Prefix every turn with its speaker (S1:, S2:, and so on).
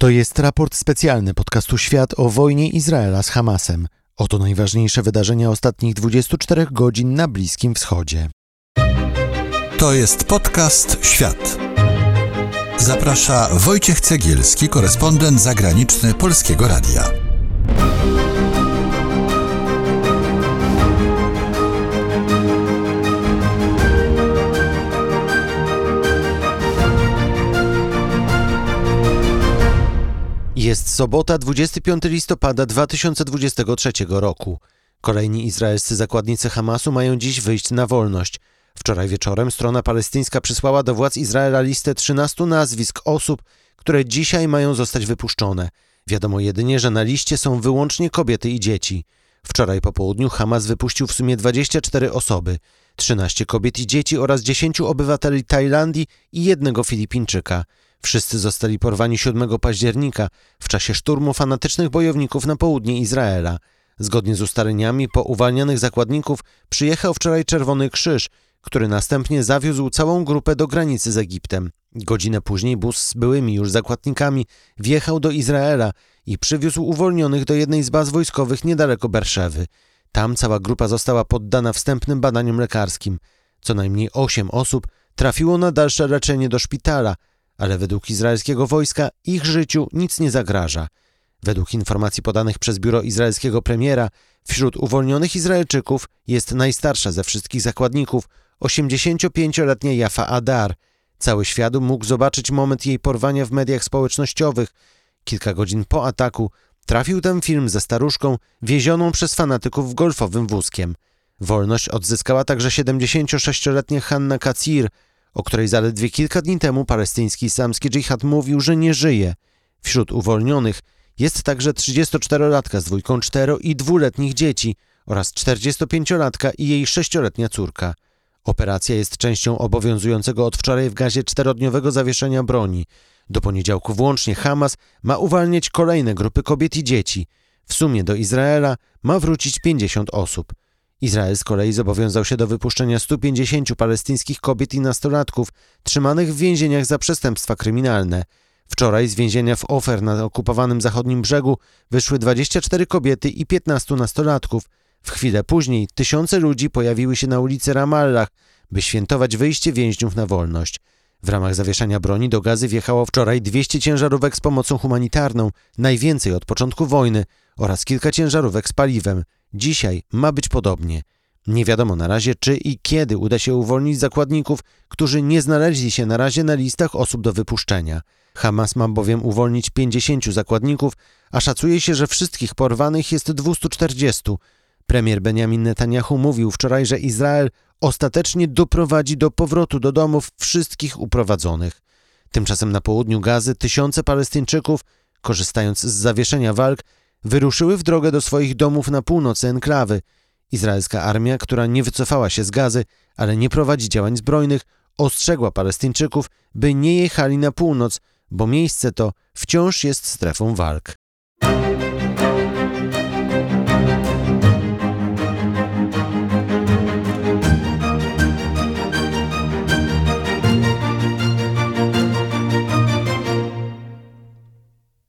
S1: To jest raport specjalny podcastu Świat o wojnie Izraela z Hamasem. Oto najważniejsze wydarzenia ostatnich 24 godzin na Bliskim Wschodzie.
S2: To jest podcast Świat. Zaprasza Wojciech Cegielski, korespondent zagraniczny Polskiego Radia.
S1: Jest sobota, 25 listopada 2023 roku. Kolejni izraelscy zakładnicy Hamasu mają dziś wyjść na wolność. Wczoraj wieczorem strona palestyńska przysłała do władz Izraela listę 13 nazwisk osób, które dzisiaj mają zostać wypuszczone. Wiadomo jedynie, że na liście są wyłącznie kobiety i dzieci. Wczoraj po południu Hamas wypuścił w sumie 24 osoby, 13 kobiet i dzieci oraz 10 obywateli Tajlandii i jednego Filipińczyka. Wszyscy zostali porwani 7 października w czasie szturmu fanatycznych bojowników na południe Izraela. Zgodnie z ustaleniami po uwalnianych zakładników przyjechał wczoraj Czerwony Krzyż, który następnie zawiózł całą grupę do granicy z Egiptem. Godzinę później bus z byłymi już zakładnikami wjechał do Izraela i przywiózł uwolnionych do jednej z baz wojskowych niedaleko Berszewy. Tam cała grupa została poddana wstępnym badaniom lekarskim. Co najmniej osiem osób trafiło na dalsze leczenie do szpitala, ale według izraelskiego wojska ich życiu nic nie zagraża. Według informacji podanych przez biuro izraelskiego premiera, wśród uwolnionych Izraelczyków jest najstarsza ze wszystkich zakładników, 85-letnia Jafa Adar. Cały świat mógł zobaczyć moment jej porwania w mediach społecznościowych. Kilka godzin po ataku trafił ten film ze staruszką wiezioną przez fanatyków golfowym wózkiem. Wolność odzyskała także 76-letnia Hanna Kacir, o której zaledwie kilka dni temu palestyński islamski dżihad mówił, że nie żyje. Wśród uwolnionych jest także 34-latka z dwójką cztero- i dwuletnich dzieci oraz 45-latka i jej sześcioletnia córka. Operacja jest częścią obowiązującego od wczoraj w gazie czterodniowego zawieszenia broni. Do poniedziałku włącznie Hamas ma uwalniać kolejne grupy kobiet i dzieci. W sumie do Izraela ma wrócić 50 osób. Izrael z kolei zobowiązał się do wypuszczenia 150 palestyńskich kobiet i nastolatków trzymanych w więzieniach za przestępstwa kryminalne. Wczoraj z więzienia w Ofer na okupowanym zachodnim brzegu wyszły 24 kobiety i 15 nastolatków. W chwilę później tysiące ludzi pojawiły się na ulicy Ramallah, by świętować wyjście więźniów na wolność. W ramach zawieszania broni do gazy wjechało wczoraj 200 ciężarówek z pomocą humanitarną, najwięcej od początku wojny, oraz kilka ciężarówek z paliwem. Dzisiaj ma być podobnie. Nie wiadomo na razie, czy i kiedy uda się uwolnić zakładników, którzy nie znaleźli się na razie na listach osób do wypuszczenia. Hamas ma bowiem uwolnić 50 zakładników, a szacuje się, że wszystkich porwanych jest 240. Premier Benjamin Netanyahu mówił wczoraj, że Izrael ostatecznie doprowadzi do powrotu do domów wszystkich uprowadzonych. Tymczasem na południu Gazy tysiące Palestyńczyków, korzystając z zawieszenia walk, wyruszyły w drogę do swoich domów na północy enklawy. Izraelska armia, która nie wycofała się z gazy, ale nie prowadzi działań zbrojnych, ostrzegła Palestyńczyków, by nie jechali na północ, bo miejsce to wciąż jest strefą walk.